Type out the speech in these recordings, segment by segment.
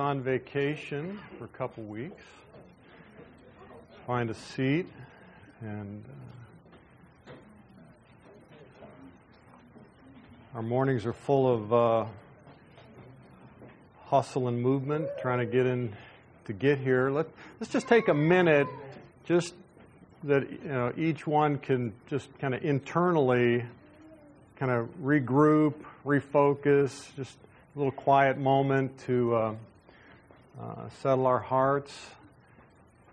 on vacation for a couple weeks. Find a seat and uh, our mornings are full of uh, hustle and movement, trying to get in to get here. Let, let's just take a minute, just that you know, each one can just kind of internally kind of regroup, refocus, just a little quiet moment to. Uh, uh, settle our hearts.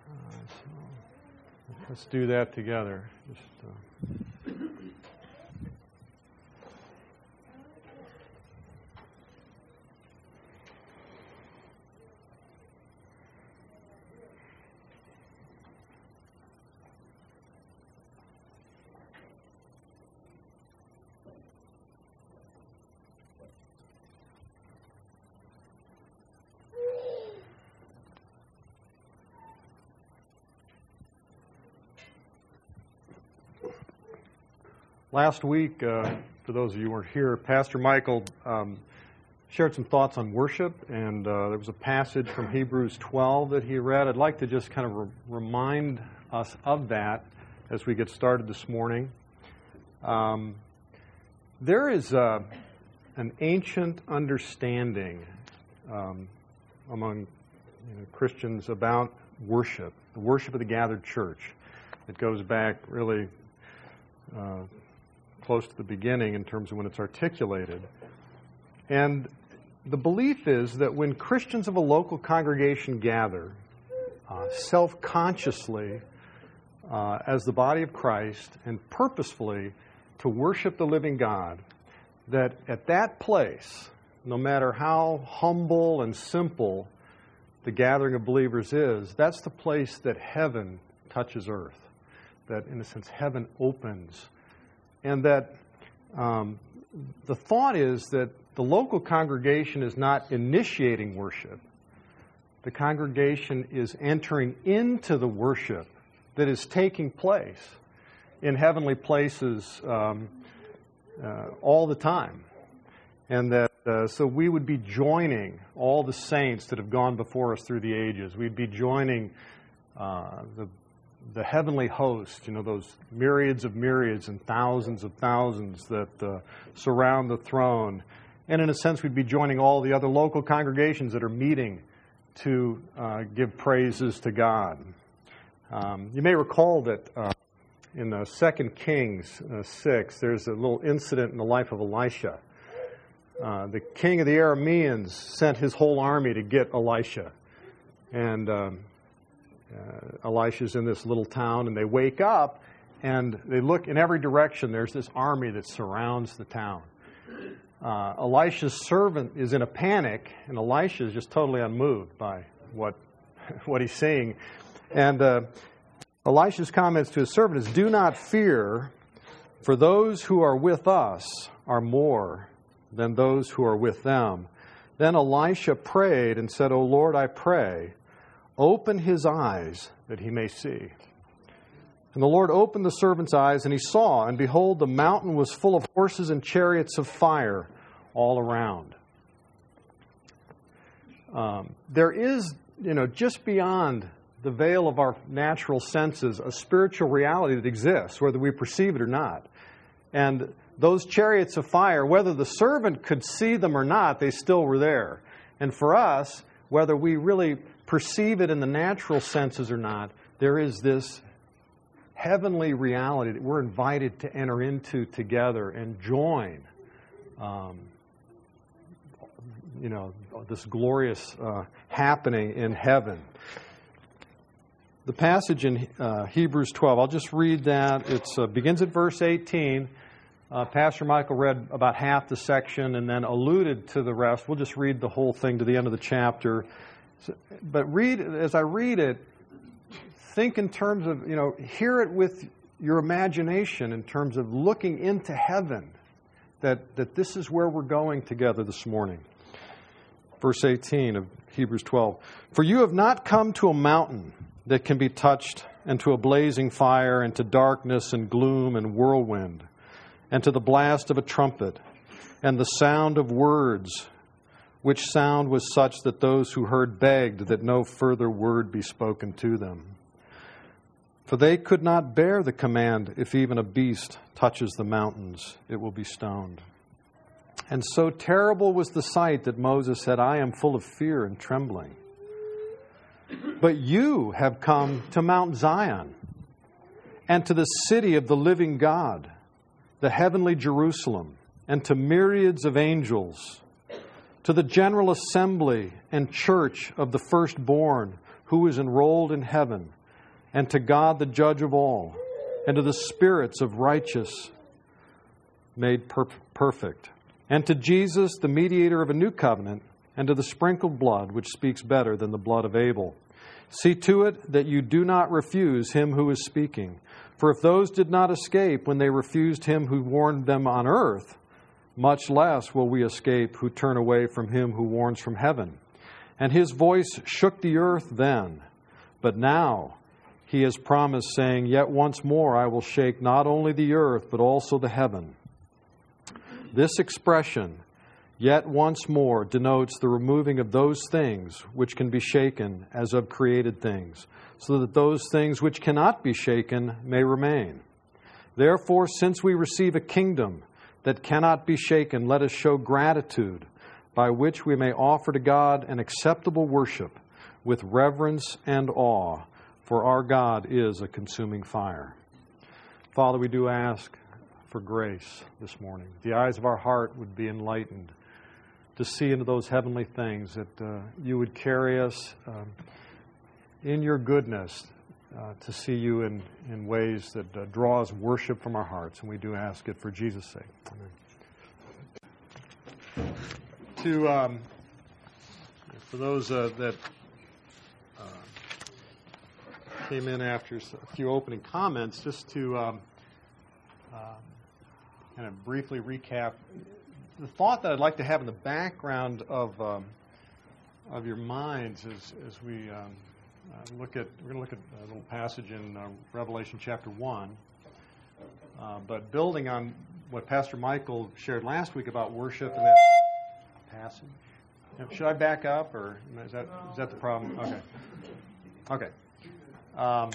Uh, so let's do that together. Just, Last week, uh, for those of you who weren't here, Pastor Michael um, shared some thoughts on worship, and uh, there was a passage from Hebrews 12 that he read. I'd like to just kind of re- remind us of that as we get started this morning. Um, there is uh, an ancient understanding um, among you know, Christians about worship, the worship of the gathered church. It goes back really uh, close to the beginning in terms of when it's articulated. And the belief is that when Christians of a local congregation gather uh, self consciously uh, as the body of Christ and purposefully to worship the living God, that at that place, no matter how humble and simple the gathering of believers is, that's the place that heaven touches earth. That, in a sense, heaven opens and that um, the thought is that the local congregation is not initiating worship. The congregation is entering into the worship that is taking place in heavenly places um, uh, all the time. And that uh, so we would be joining all the saints that have gone before us through the ages. We'd be joining uh, the the heavenly host, you know, those myriads of myriads and thousands of thousands that uh, surround the throne. And in a sense, we'd be joining all the other local congregations that are meeting to uh, give praises to God. Um, you may recall that uh, in uh, 2 Kings uh, 6, there's a little incident in the life of Elisha. Uh, the king of the Arameans sent his whole army to get Elisha. And um, uh, Elisha's in this little town, and they wake up and they look in every direction. There's this army that surrounds the town. Uh, Elisha's servant is in a panic, and Elisha is just totally unmoved by what, what he's seeing. And uh, Elisha's comments to his servant is Do not fear, for those who are with us are more than those who are with them. Then Elisha prayed and said, O Lord, I pray Open his eyes that he may see. And the Lord opened the servant's eyes, and he saw, and behold, the mountain was full of horses and chariots of fire all around. Um, there is, you know, just beyond the veil of our natural senses, a spiritual reality that exists, whether we perceive it or not. And those chariots of fire, whether the servant could see them or not, they still were there. And for us, whether we really perceive it in the natural senses or not, there is this heavenly reality that we're invited to enter into together and join. Um, you know, this glorious uh, happening in heaven. The passage in uh, Hebrews 12, I'll just read that. It uh, begins at verse 18. Uh, Pastor Michael read about half the section and then alluded to the rest. We'll just read the whole thing to the end of the chapter. So, but read as I read it, think in terms of you know hear it with your imagination in terms of looking into heaven. That that this is where we're going together this morning. Verse 18 of Hebrews 12. For you have not come to a mountain that can be touched, and to a blazing fire, and to darkness and gloom and whirlwind, and to the blast of a trumpet, and the sound of words which sound was such that those who heard begged that no further word be spoken to them. For they could not bear the command if even a beast touches the mountains, it will be stoned. And so terrible was the sight that Moses said, I am full of fear and trembling. But you have come to Mount Zion and to the city of the living God, the heavenly Jerusalem, and to myriads of angels, to the general assembly and church of the firstborn who is enrolled in heaven, and to God the judge of all, and to the spirits of righteous made per- perfect and to Jesus, the mediator of a new covenant, and to the sprinkled blood, which speaks better than the blood of Abel. See to it that you do not refuse him who is speaking. For if those did not escape when they refused him who warned them on earth, much less will we escape who turn away from him who warns from heaven. And his voice shook the earth then, but now he has promised, saying, Yet once more I will shake not only the earth, but also the heaven. This expression, yet once more, denotes the removing of those things which can be shaken as of created things, so that those things which cannot be shaken may remain. Therefore, since we receive a kingdom that cannot be shaken, let us show gratitude by which we may offer to God an acceptable worship with reverence and awe, for our God is a consuming fire. Father, we do ask for grace this morning. The eyes of our heart would be enlightened to see into those heavenly things, that uh, you would carry us um, in your goodness uh, to see you in, in ways that uh, draws worship from our hearts. And we do ask it for Jesus' sake. Amen. To, um, for those uh, that uh, came in after a few opening comments, just to um, um kind of briefly recap the thought that I'd like to have in the background of um, of your minds as as we um, uh, look at we're going to look at a little passage in uh, Revelation chapter one. Uh, but building on what Pastor Michael shared last week about worship and that passage, should I back up or is that is that the problem? Okay, okay. Um,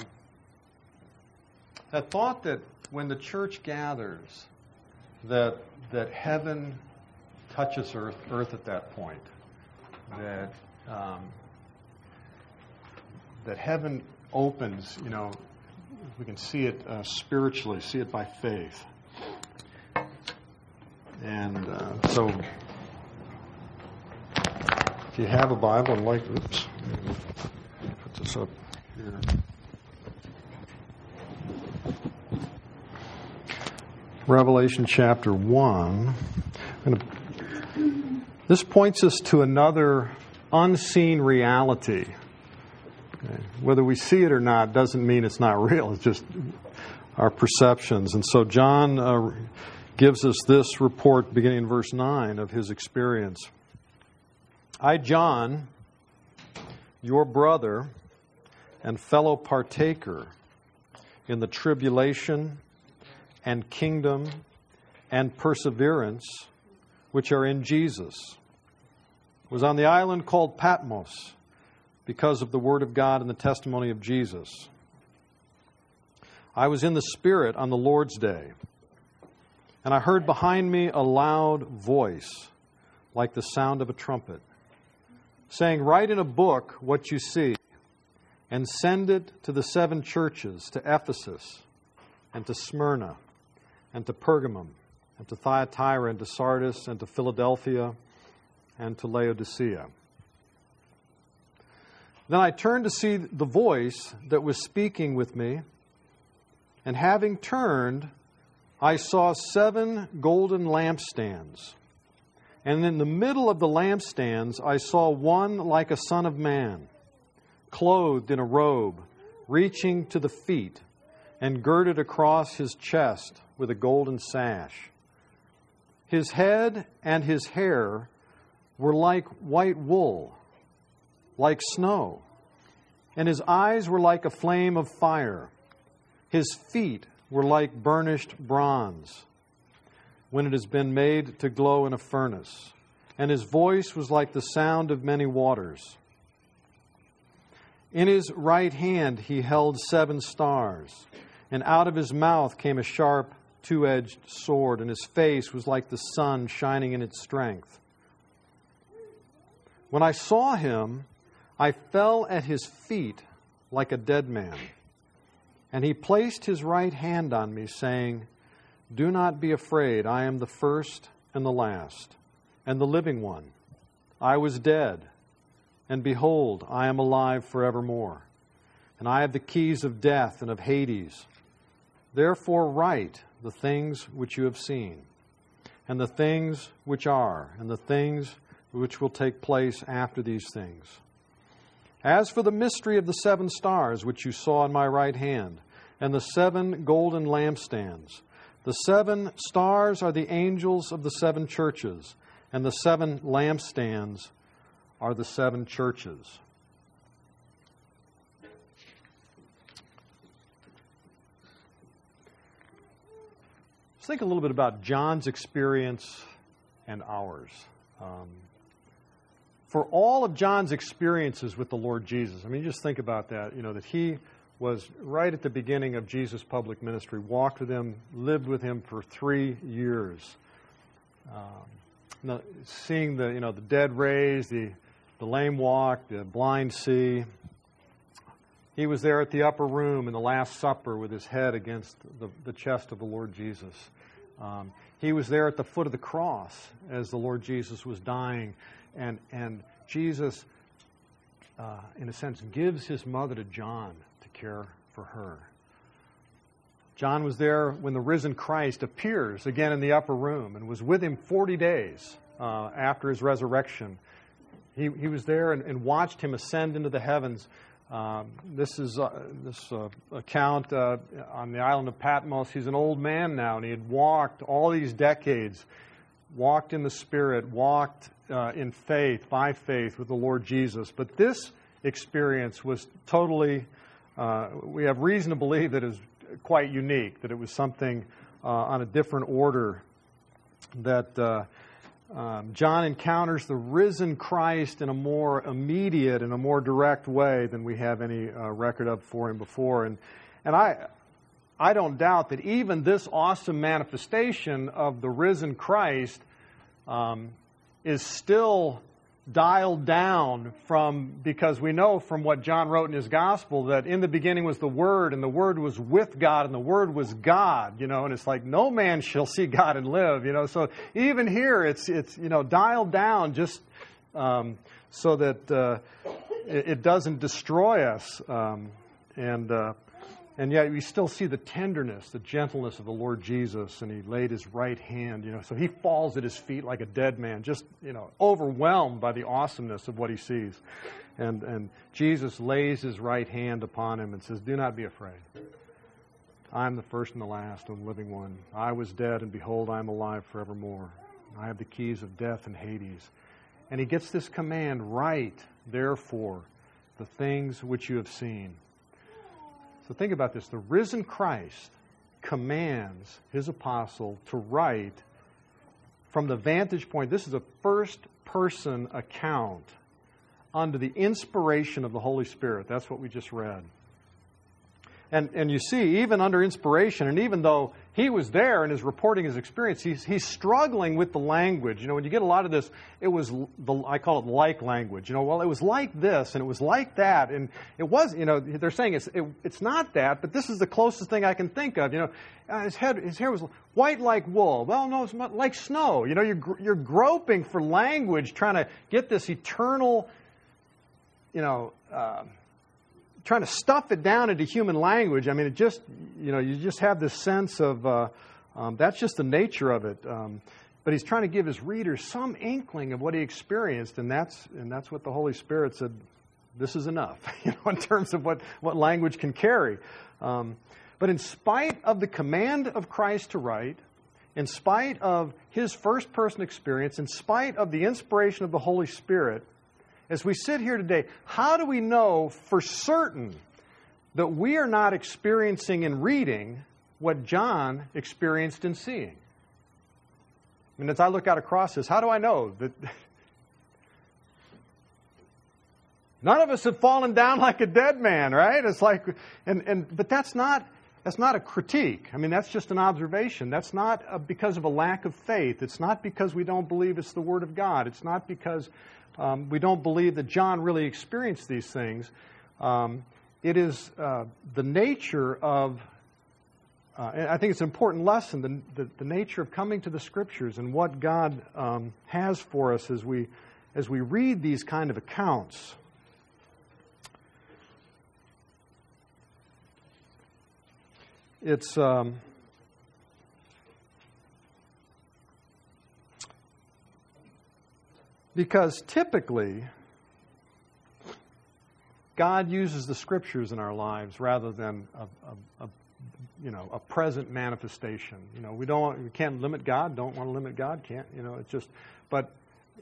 that thought that when the church gathers, that that heaven touches earth, earth at that point. That um, that heaven opens. You know, we can see it uh, spiritually, see it by faith. And uh, so, if you have a Bible and like, oops, put this up here. Revelation chapter 1. This points us to another unseen reality. Whether we see it or not doesn't mean it's not real, it's just our perceptions. And so John uh, gives us this report beginning in verse 9 of his experience. I, John, your brother and fellow partaker in the tribulation and kingdom and perseverance which are in Jesus. Was on the island called Patmos because of the word of God and the testimony of Jesus. I was in the Spirit on the Lord's day, and I heard behind me a loud voice, like the sound of a trumpet, saying, Write in a book what you see, and send it to the seven churches, to Ephesus, and to Smyrna and to Pergamum, and to Thyatira, and to Sardis, and to Philadelphia, and to Laodicea. Then I turned to see the voice that was speaking with me, and having turned, I saw seven golden lampstands. And in the middle of the lampstands, I saw one like a son of man, clothed in a robe, reaching to the feet, and girded across his chest with a golden sash. His head and his hair were like white wool, like snow, and his eyes were like a flame of fire. His feet were like burnished bronze when it has been made to glow in a furnace, and his voice was like the sound of many waters. In his right hand he held seven stars, and out of his mouth came a sharp, two edged sword, and his face was like the sun shining in its strength. When I saw him, I fell at his feet like a dead man. And he placed his right hand on me, saying, Do not be afraid. I am the first and the last, and the living one. I was dead, and behold, I am alive forevermore. And I have the keys of death and of Hades. Therefore, write the things which you have seen, and the things which are, and the things which will take place after these things. As for the mystery of the seven stars which you saw in my right hand, and the seven golden lampstands, the seven stars are the angels of the seven churches, and the seven lampstands are the seven churches. Let's think a little bit about John's experience and ours. Um, for all of John's experiences with the Lord Jesus, I mean, just think about that, you know, that he was right at the beginning of Jesus' public ministry, walked with him, lived with him for three years. Um, seeing the, you know, the dead raised, the, the lame walk, the blind see. He was there at the upper room in the Last Supper with his head against the, the chest of the Lord Jesus. Um, he was there at the foot of the cross as the Lord Jesus was dying and, and Jesus, uh, in a sense, gives his mother to John to care for her. John was there when the risen Christ appears again in the upper room and was with him 40 days uh, after his resurrection. He, he was there and, and watched him ascend into the heavens. Um, this is uh, this uh, account uh, on the island of Patmos. He's an old man now, and he had walked all these decades, walked in the Spirit, walked uh, in faith, by faith, with the Lord Jesus. But this experience was totally, uh, we have reason to believe that it was quite unique, that it was something uh, on a different order, that uh, um, John encounters the risen Christ in a more immediate and a more direct way than we have any uh, record of for him before. And, and I, I don't doubt that even this awesome manifestation of the risen Christ um, is still dialed down from because we know from what John wrote in his gospel that in the beginning was the word and the word was with God and the word was God you know and it's like no man shall see God and live you know. So even here it's it's you know dialed down just um, so that uh, it, it, doesn't destroy us um, and uh, and yet we still see the tenderness, the gentleness of the Lord Jesus, and he laid his right hand, you know, so he falls at his feet like a dead man, just, you know, overwhelmed by the awesomeness of what he sees. And, and Jesus lays his right hand upon him and says, Do not be afraid. I am the first and the last and the living one. I was dead, and behold, I am alive forevermore. I have the keys of death and Hades. And he gets this command write, therefore, the things which you have seen so think about this. The risen Christ commands his apostle to write from the vantage point, this is a first person account under the inspiration of the Holy Spirit. That's what we just read. And, and you see, even under inspiration, and even though he was there and is reporting his experience, he's, he's struggling with the language. You know, when you get a lot of this, it was, the, I call it like language. You know, well, it was like this and it was like that. And it was, you know, they're saying it's, it, it's not that, but this is the closest thing I can think of. You know, uh, his, head, his hair was white like wool. Well, no, it's like snow. You know, you're, you're groping for language, trying to get this eternal, you know, uh, trying to stuff it down into human language. I mean, it just, you know, you just have this sense of uh, um, that's just the nature of it. Um, but he's trying to give his readers some inkling of what he experienced, and that's and that's what the Holy Spirit said. This is enough, you know, in terms of what what language can carry. Um, but in spite of the command of Christ to write, in spite of his first person experience, in spite of the inspiration of the Holy Spirit, as we sit here today, how do we know for certain that we are not experiencing and reading what John experienced and seeing? I mean, as I look out across this, how do I know that none of us have fallen down like a dead man, right? It's like, and, and but that's not that's not a critique. I mean, that's just an observation. That's not a, because of a lack of faith. It's not because we don't believe it's the Word of God. It's not because um, we don't believe that John really experienced these things. Um, it is uh, the nature of, uh, I think it's an important lesson, the, the, the, nature of coming to the Scriptures and what God um, has for us as we, as we read these kind of accounts. It's. Um, because typically, God uses the scriptures in our lives rather than a, a, a, you know a present manifestation. You know, we don't we can't limit God. Don't want to limit God. Can't you know? It's just, but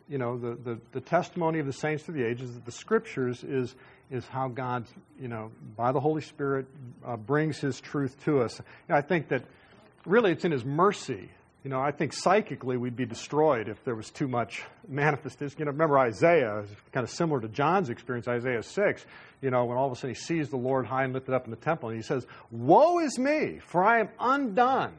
you know the, the, the testimony of the saints through the ages that the scriptures is is how God you know by the Holy Spirit uh, brings His truth to us. Know, I think that really it's in His mercy you know, I think psychically we'd be destroyed if there was too much manifestation. You know, remember Isaiah, is kind of similar to John's experience, Isaiah 6, you know, when all of a sudden he sees the Lord high and lifted up in the temple, and he says, Woe is me, for I am undone.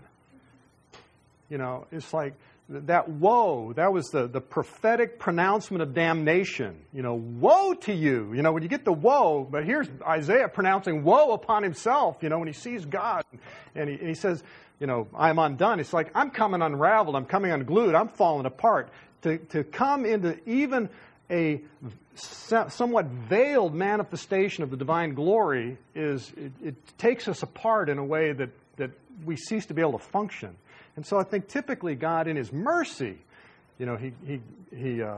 You know, it's like that woe, that was the, the prophetic pronouncement of damnation. You know, woe to you. You know, when you get the woe, but here's Isaiah pronouncing woe upon himself, you know, when he sees God. And he, and he says, you know, I'm undone. It's like I'm coming unraveled, I'm coming unglued, I'm falling apart. To, to come into even a somewhat veiled manifestation of the divine glory is it, it, takes us apart in a way that, that we cease to be able to function. And so I think typically God, in His mercy, you know, He, he, he, uh,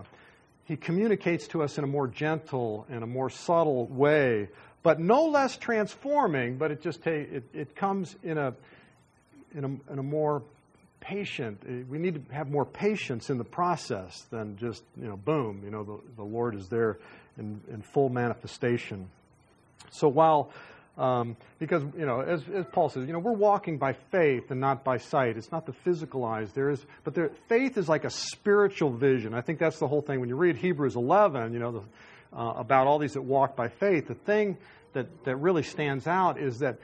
he communicates to us in a more gentle and a more subtle way, but no less transforming, but it just it, it comes in a in a, in a more patient. Eh, we need to have more patience in the process than just you know, boom. You know, the, the Lord is there in, in full manifestation. So while um, because you know, as, as Paul says, you know, we're walking by faith and not by sight. It's not the physical eyes. There is, but there, faith is like a spiritual vision. I think that's the whole thing. When you read Hebrews 11, you know, the, uh, about all these that walk by faith, the thing that that really stands out is that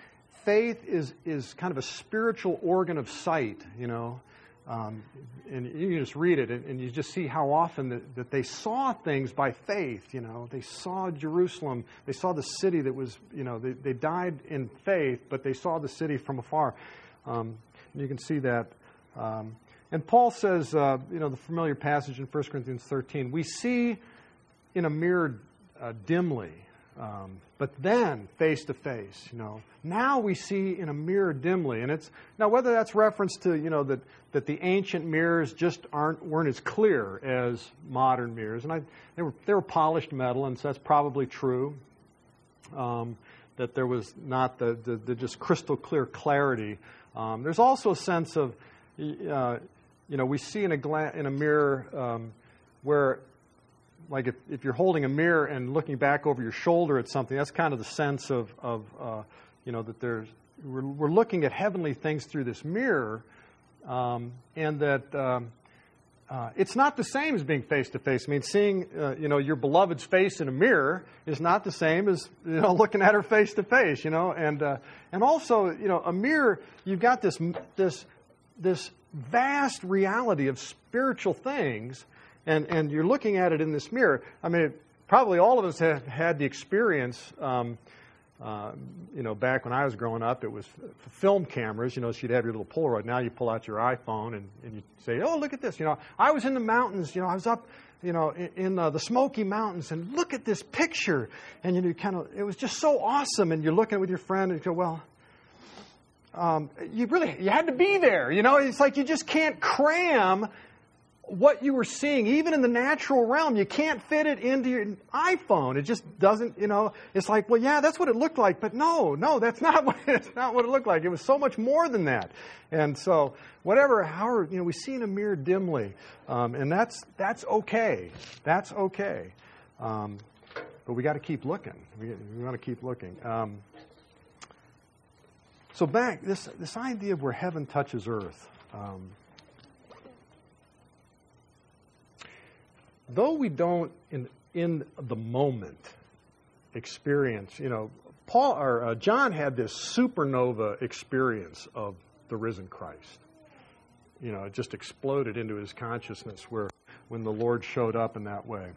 faith is, is kind of a spiritual organ of sight, you know. Um, and you just read it and, and, you just see how often that, they saw things by faith, you know. They saw Jerusalem, they saw the city that was, you know, they, they died in faith, but they saw the city from afar. Um, you can see that. Um, and Paul says, uh, you know, the familiar passage in 1 Corinthians 13, we see in a mirror uh, dimly, um, but then face to face, you know. Now we see in a mirror dimly, and it's now whether that's reference to you know that that the ancient mirrors just aren't weren't as clear as modern mirrors, and I they were they were polished metal, and so that's probably true. Um, that there was not the, the, the just crystal clear clarity. Um, there's also a sense of, uh, you know, we see in a gla- in a mirror um, where like if, if you're holding a mirror and looking back over your shoulder at something, that's kind of the sense of, of uh, you know, that there's, we're, we're, looking at heavenly things through this mirror, um, and that um, uh, it's not the same as being face to face. I mean, seeing, uh, you know, your beloved's face in a mirror is not the same as, you know, looking at her face to face, you know, and, uh, and also, you know, a mirror, you've got this, this, this vast reality of spiritual things and, and you're looking at it in this mirror. I mean, probably all of us have had the experience. Um, uh, you know, back when I was growing up, it was film cameras. You know, so you'd have your little Polaroid. Now you pull out your iPhone and, and you say, "Oh, look at this." You know, I was in the mountains. You know, I was up, you know, in, in uh, the Smoky Mountains, and look at this picture. And you know, kind of, it was just so awesome. And you're looking with your friend, and you go, "Well, um, you really, you had to be there." You know, it's like you just can't cram what you were seeing, even in the natural realm, you can't fit it into your iPhone. It just doesn't, you know, it's like, well, yeah, that's what it looked like, but no, no, that's not what, it's not what it looked like. It was so much more than that. And so, whatever, however, you know, we see in a mirror dimly, um, and that's, that's okay. That's okay. Um, but we got to keep looking. We, we want to keep looking. Um, so back, this, this idea of where heaven touches earth. Though we don't in, in the moment experience. You know, Paul or uh, John had this supernova experience of the risen Christ. You know, it just exploded into his consciousness where when the Lord showed up in that way.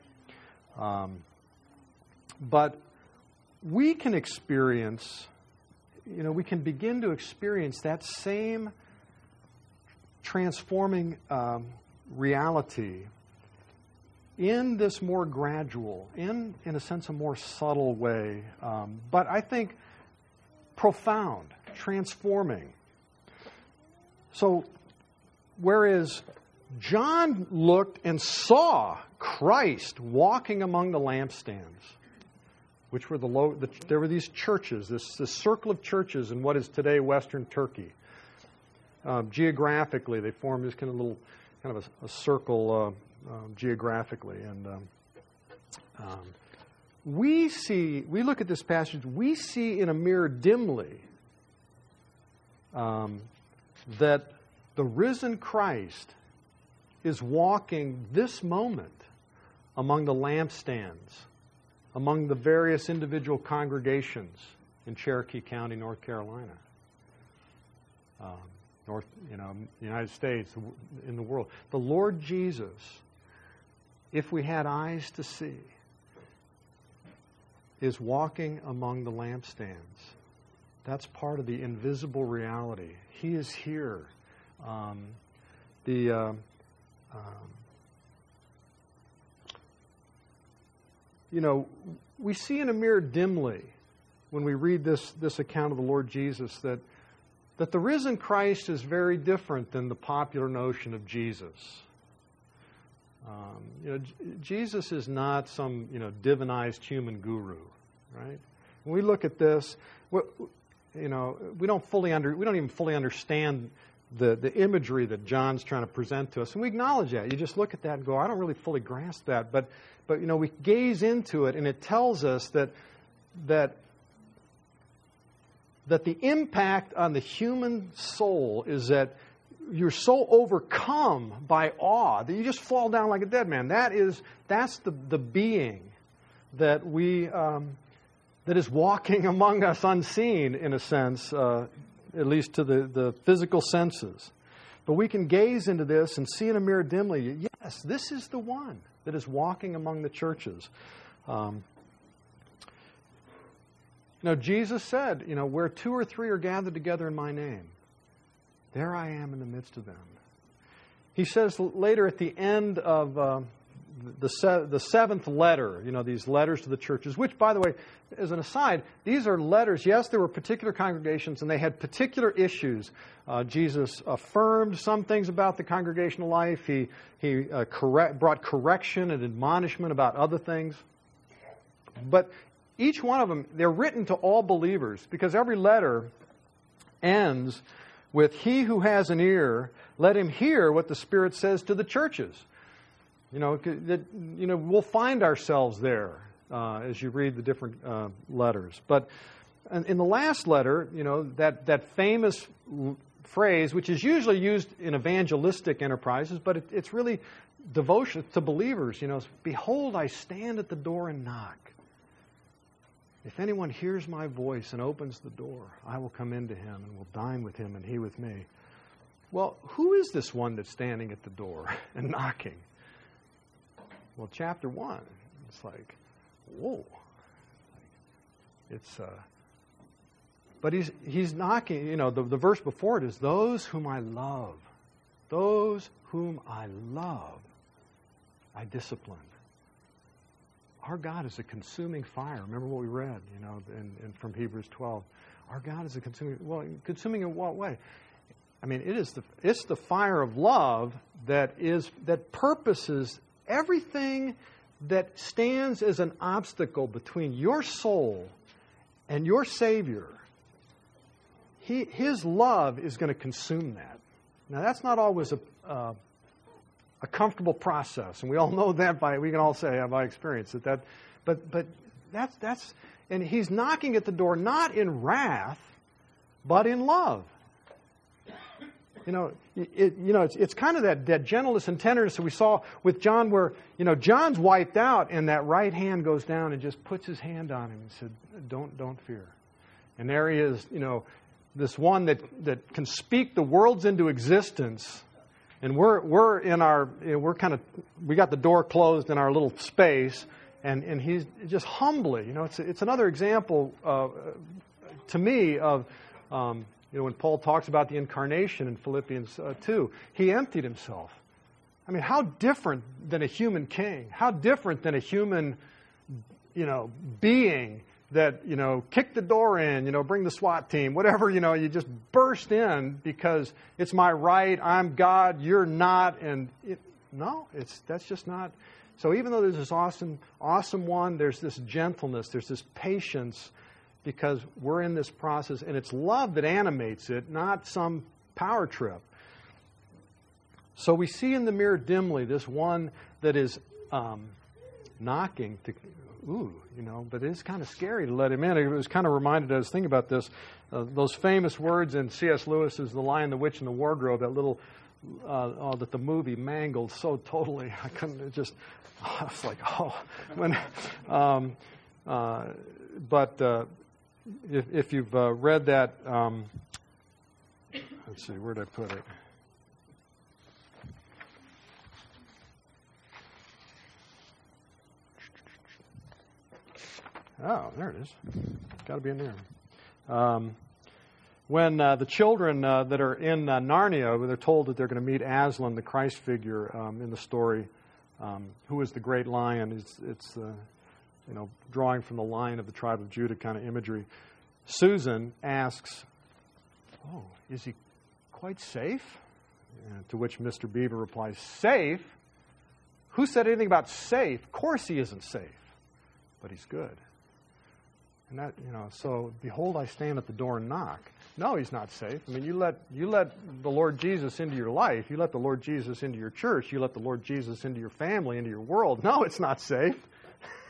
Um, but we can experience, you know, we can begin to experience that same transforming um, reality in this more gradual, in, in a sense, a more subtle way, um, but I think profound, transforming. So, whereas John looked and saw Christ walking among the lampstands, which were the, low, the there were these churches, this, this circle of churches in what is today Western Turkey. Um, geographically, they formed this kind of little, kind of a, a circle uh, um, geographically, and um, um, we see, we look at this passage, we see in a mirror dimly um, that the risen Christ is walking this moment among the lampstands, among the various individual congregations in Cherokee County, North Carolina, um, North, you know, United States, in the world. The Lord Jesus, if we had eyes to see, is walking among the lampstands. That's part of the invisible reality. He is here. Um, the uh, um, you know, we see in a mirror dimly when we read this, this account of the Lord Jesus that, that the risen Christ is very different than the popular notion of Jesus. Um, you know, J- Jesus is not some you know divinized human guru, right? When we look at this, you know, we don't fully under we don't even fully understand the, the imagery that John's trying to present to us. And we acknowledge that. You just look at that and go, I don't really fully grasp that. But, but you know, we gaze into it and it tells us that, that, that the impact on the human soul is that you're so overcome by awe that you just fall down like a dead man. That is, that's the, the being that we, um, that is walking among us unseen, in a sense, uh, at least to the, the physical senses. But we can gaze into this and see in a mirror dimly, yes, this is the one that is walking among the churches. Um, you know, Jesus said, you know, where two or three are gathered together in my name, there I am in the midst of them. He says later at the end of uh, the, se- the seventh letter, you know, these letters to the churches, which, by the way, as an aside, these are letters. Yes, there were particular congregations and they had particular issues. Uh, Jesus affirmed some things about the congregational life, he, he uh, correct, brought correction and admonishment about other things. But each one of them, they're written to all believers because every letter ends with He who has an ear, let him hear what the Spirit says to the churches. You know, that, you know, we'll find ourselves there uh, as you read the different uh, letters. But in the last letter, you know, that, that famous phrase, which is usually used in evangelistic enterprises, but it, it's really devotion to believers. You know, behold, I stand at the door and knock. If anyone hears my voice and opens the door, I will come into him and will dine with him and he with me. Well, who is this one that's standing at the door and knocking? Well, chapter one, it's like, whoa. It's, uh, but he's, he's knocking, you know, the, the verse before it is, those whom I love, those whom I love, I discipline. Our God is a consuming fire. Remember what we read, you know, in, in, from Hebrews 12. Our God is a consuming, well, consuming in what way? I mean, it is the, it's the fire of love that is, that purposes everything that stands as an obstacle between your soul and your Savior, he, His love is going to consume that. Now, that's not always a, uh, a comfortable process, and we all know that by we can all say by experience that that, but but that's that's and He's knocking at the door not in wrath, but in love. You know, it, you know, it's, it's kind of that, that gentleness and tenderness that we saw with John, where you know John's wiped out, and that right hand goes down and just puts his hand on him and said, "Don't, don't fear." And there he is, you know, this one that that can speak the worlds into existence, and we're we're in our we're kind of we got the door closed in our little space, and and he's just humbly, you know, it's it's another example uh, to me of. Um, you know, when Paul talks about the incarnation in Philippians uh, 2, he emptied himself. I mean, how different than a human king? How different than a human, you know, being that, you know, kick the door in, you know, bring the SWAT team, whatever, you know, you just burst in because it's my right, I'm God, you're not, and it, no, it's that's just not. So even though there's this awesome, awesome one, there's this gentleness, there's this patience, because we're in this process, and it's love that animates it, not some power trip. So we see in the mirror dimly this one that is um, knocking to, ooh, you know, but it's kind of scary to let him in. It was kind of reminded, us, thinking about this, uh, those famous words in C.S. Lewis's The Lion, the Witch, and the Wardrobe, that little, uh, oh, that the movie mangled so totally. I couldn't, just, I was like, oh, when, um, uh, but, uh, if, if you've uh, read that, um, let's see, where did I put it? Oh, there it is. Got to be in there. Um, when uh, the children uh, that are in uh, Narnia, they're told that they're going to meet Aslan, the Christ figure um, in the story, um, who is the great lion, it's, it's uh, you know, drawing from the lion of the tribe of Judah kind of imagery. Susan asks, Oh, is he quite safe? And to which Mr. Beaver replies, Safe? Who said anything about safe? Of course he isn't safe, but he's good. And that, you know, so behold, I stand at the door and knock. No, he's not safe. I mean, you let you let the Lord Jesus into your life. You let the Lord Jesus into your church. You let the Lord Jesus into your family, into your world. No, it's not safe.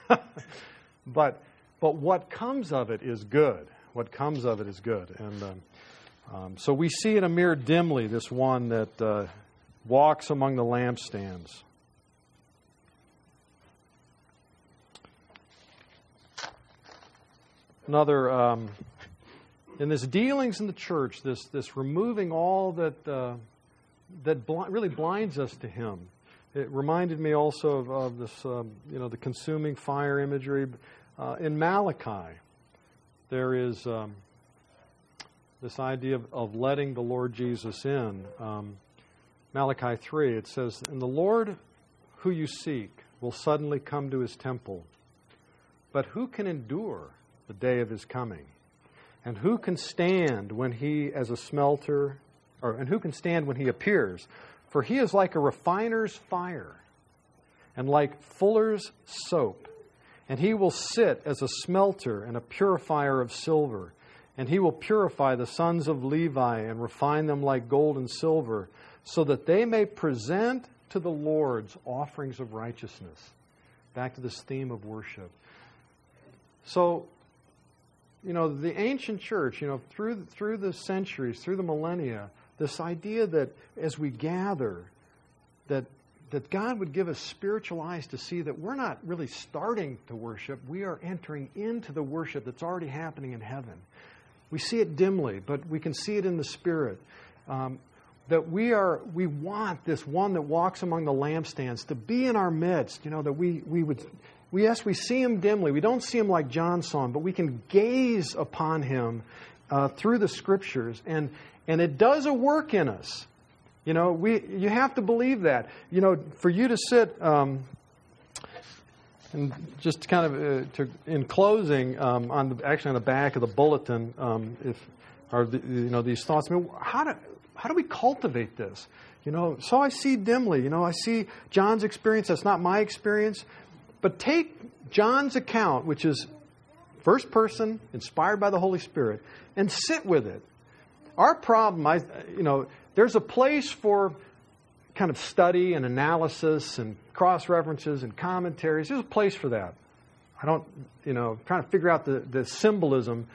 but, but what comes of it is good. What comes of it is good. And um, um, so we see in a mirror dimly this one that uh, walks among the lampstands. Another, um, in this dealings in the church, this, this removing all that, uh, that bl- really blinds us to Him it reminded me also of, of this, um, you know, the consuming fire imagery. Uh, in Malachi, there is um, this idea of, of, letting the Lord Jesus in. Um, Malachi 3, it says, And the Lord who you seek will suddenly come to his temple. But who can endure the day of his coming? And who can stand when he, as a smelter, or and who can stand when he appears? For he is like a refiner's fire and like fuller's soap. And he will sit as a smelter and a purifier of silver. And he will purify the sons of Levi and refine them like gold and silver, so that they may present to the Lord's offerings of righteousness. Back to this theme of worship. So, you know, the ancient church, you know, through, through the centuries, through the millennia, this idea that as we gather, that, that God would give us spiritual eyes to see that we're not really starting to worship, we are entering into the worship that's already happening in heaven. We see it dimly, but we can see it in the Spirit. Um, that we are we want this one that walks among the lampstands to be in our midst you know that we we would we yes we see him dimly we don't see him like john saw him but we can gaze upon him uh, through the scriptures and and it does a work in us. You know, we, you have to believe that. You know, for you to sit, um, and just kind of uh, to, in closing, um, on the, actually on the back of the bulletin, um, if are the, you know these thoughts. I mean, how do how do we cultivate this? You know, so I see dimly. You know, I see John's experience. That's not my experience, but take John's account, which is first person, inspired by the Holy Spirit, and sit with it our problem, I, you know, there's a place for kind of study and analysis and cross references and commentaries. There's a place for that. I don't, you know, trying to figure out the, the symbolism.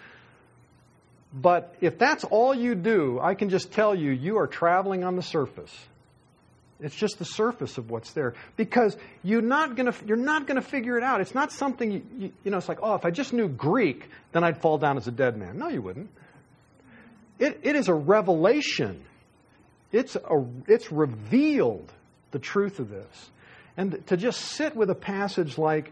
But if that's all you do, I can just tell you, you are traveling on the surface. It's just the surface of what's there because you're not going to you're not going to figure it out. It's not something you, you, you know. It's like oh, if I just knew Greek, then I'd fall down as a dead man. No, you wouldn't. It, it is a revelation. It's a it's revealed the truth of this, and to just sit with a passage like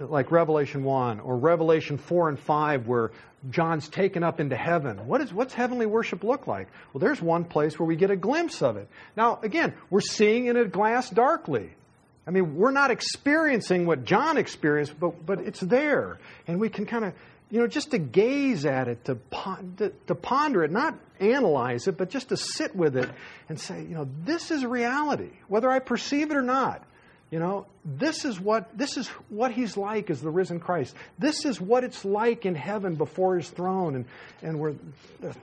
like Revelation 1 or Revelation 4 and 5 where John's taken up into heaven. What is, what's heavenly worship look like? Well, there's one place where we get a glimpse of it. Now, again, we're seeing in a glass darkly. I mean, we're not experiencing what John experienced, but, but it's there. And we can kind of, you know, just to gaze at it, to, to, to ponder it, not analyze it, but just to sit with it and say, you know, this is reality, whether I perceive it or not. You know, this is what this is what he's like as the risen Christ. This is what it's like in heaven before his throne, and and where the,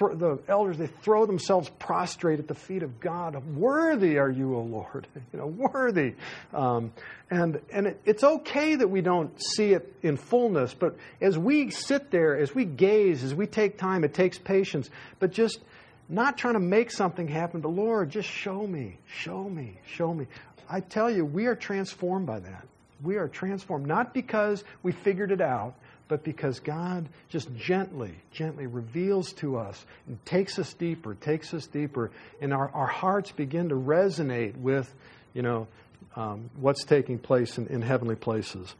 the elders they throw themselves prostrate at the feet of God. Worthy are you, O Lord. You know, worthy. Um, and and it, it's okay that we don't see it in fullness, but as we sit there, as we gaze, as we take time, it takes patience. But just not trying to make something happen, but Lord, just show me, show me, show me. I tell you, we are transformed by that. We are transformed, not because we figured it out, but because God just gently, gently reveals to us and takes us deeper, takes us deeper, and our, our hearts begin to resonate with, you know, um, what's taking place in, in heavenly places.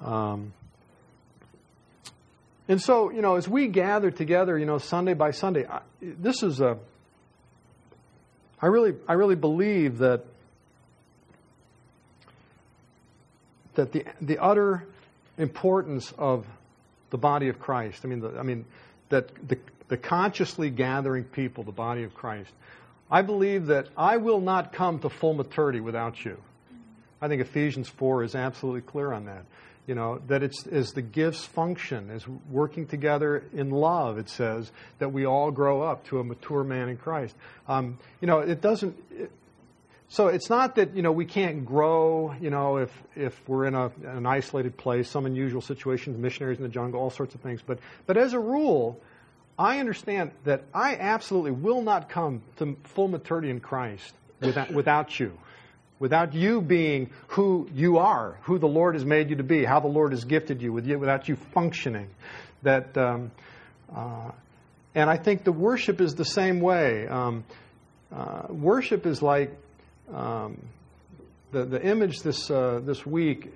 Um, and so, you know, as we gather together, you know, Sunday by Sunday, I, this is a. I really, I really believe that that the, the utter importance of the body of Christ, I mean, the, I mean that the, the consciously gathering people, the body of Christ, I believe that I will not come to full maturity without you. I think Ephesians 4 is absolutely clear on that. You know, that it's as the gifts function, as working together in love, it says, that we all grow up to a mature man in Christ. Um, you know, it doesn't, so it's not that you know we can't grow. You know, if if we're in a, an isolated place, some unusual situations, missionaries in the jungle, all sorts of things. But but as a rule, I understand that I absolutely will not come to full maturity in Christ without without you, without you being who you are, who the Lord has made you to be, how the Lord has gifted you, with you without you functioning. That. Um, uh, and I think the worship is the same way. Um, uh, worship is like um, the the image this uh, this week.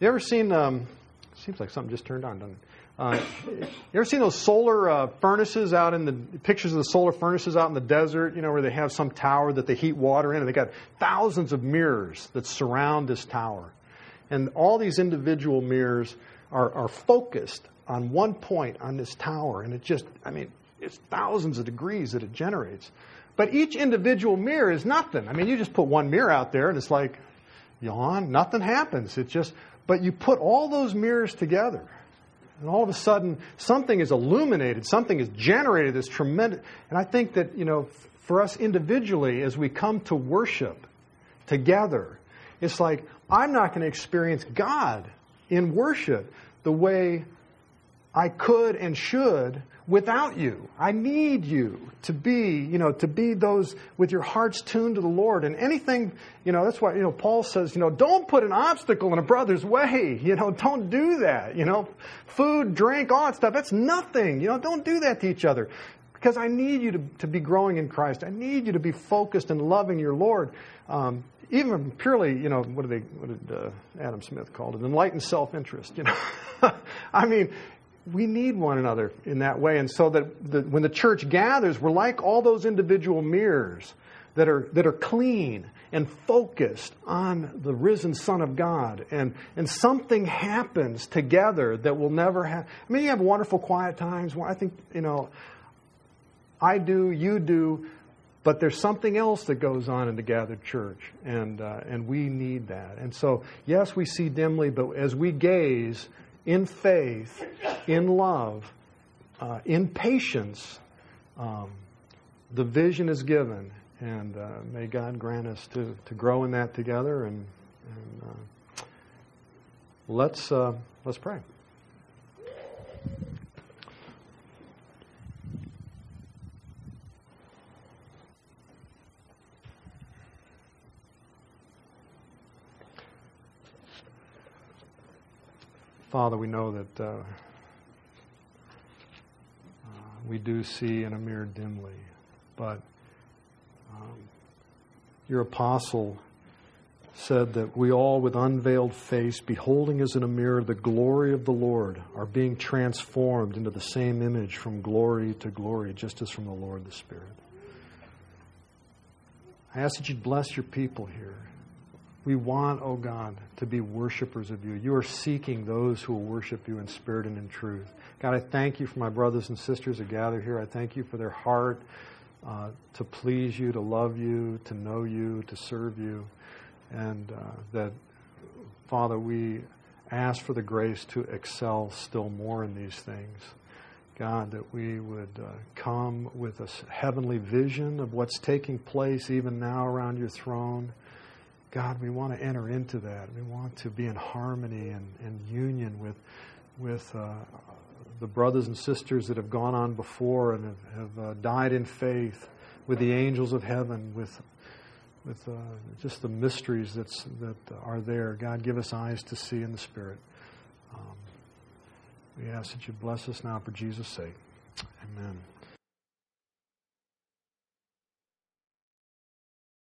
You ever seen? Um, seems like something just turned on, doesn't it? Uh, you ever seen those solar uh, furnaces out in the pictures of the solar furnaces out in the desert? You know where they have some tower that they heat water in, and they got thousands of mirrors that surround this tower, and all these individual mirrors are, are focused on one point on this tower, and it just, I mean, it's thousands of degrees that it generates. But each individual mirror is nothing. I mean, you just put one mirror out there and it's like, yawn, nothing happens. It's just, but you put all those mirrors together. And all of a sudden, something is illuminated, something is generated, this tremendous. And I think that, you know, for us individually, as we come to worship together, it's like, I'm not going to experience God in worship the way I could and should without you. I need you to be, you know, to be those with your hearts tuned to the Lord. And anything, you know, that's why, you know, Paul says, you know, don't put an obstacle in a brother's way. You know, don't do that. You know, food, drink, all that stuff, that's nothing. You know, don't do that to each other. Because I need you to, to be growing in Christ. I need you to be focused and loving your Lord. Um, even purely, you know, what they, what did uh, Adam Smith call it? Enlightened self-interest. You know, I mean, we need one another in that way. And so that the, when the church gathers, we're like all those individual mirrors that are, that are clean and focused on the risen Son of God. And, and something happens together that will never have. I mean, you have wonderful quiet times. Where I think, you know, I do, you do, but there's something else that goes on in the gathered church, and, uh, and we need that. And so, yes, we see dimly, but as we gaze, in faith, in love, uh, in patience, um, the vision is given. And uh, may God grant us to, to grow in that together. And, and uh, let's, uh, let's pray. Father, we know that uh, uh, we do see in a mirror dimly, but um, your apostle said that we all, with unveiled face, beholding as in a mirror the glory of the Lord, are being transformed into the same image from glory to glory, just as from the Lord the Spirit. I ask that you'd bless your people here. We want, oh God, to be worshipers of you. You are seeking those who will worship you in spirit and in truth. God, I thank you for my brothers and sisters that gather here. I thank you for their heart uh, to please you, to love you, to know you, to serve you. And uh, that, Father, we ask for the grace to excel still more in these things. God, that we would uh, come with a heavenly vision of what's taking place even now around your throne. God, we want to enter into that. We want to be in harmony and, and union with, with uh, the brothers and sisters that have gone on before and have, have uh, died in faith, with the angels of heaven, with with uh, just the mysteries that's, that are there. God, give us eyes to see in the Spirit. Um, we ask that you bless us now for Jesus' sake. Amen.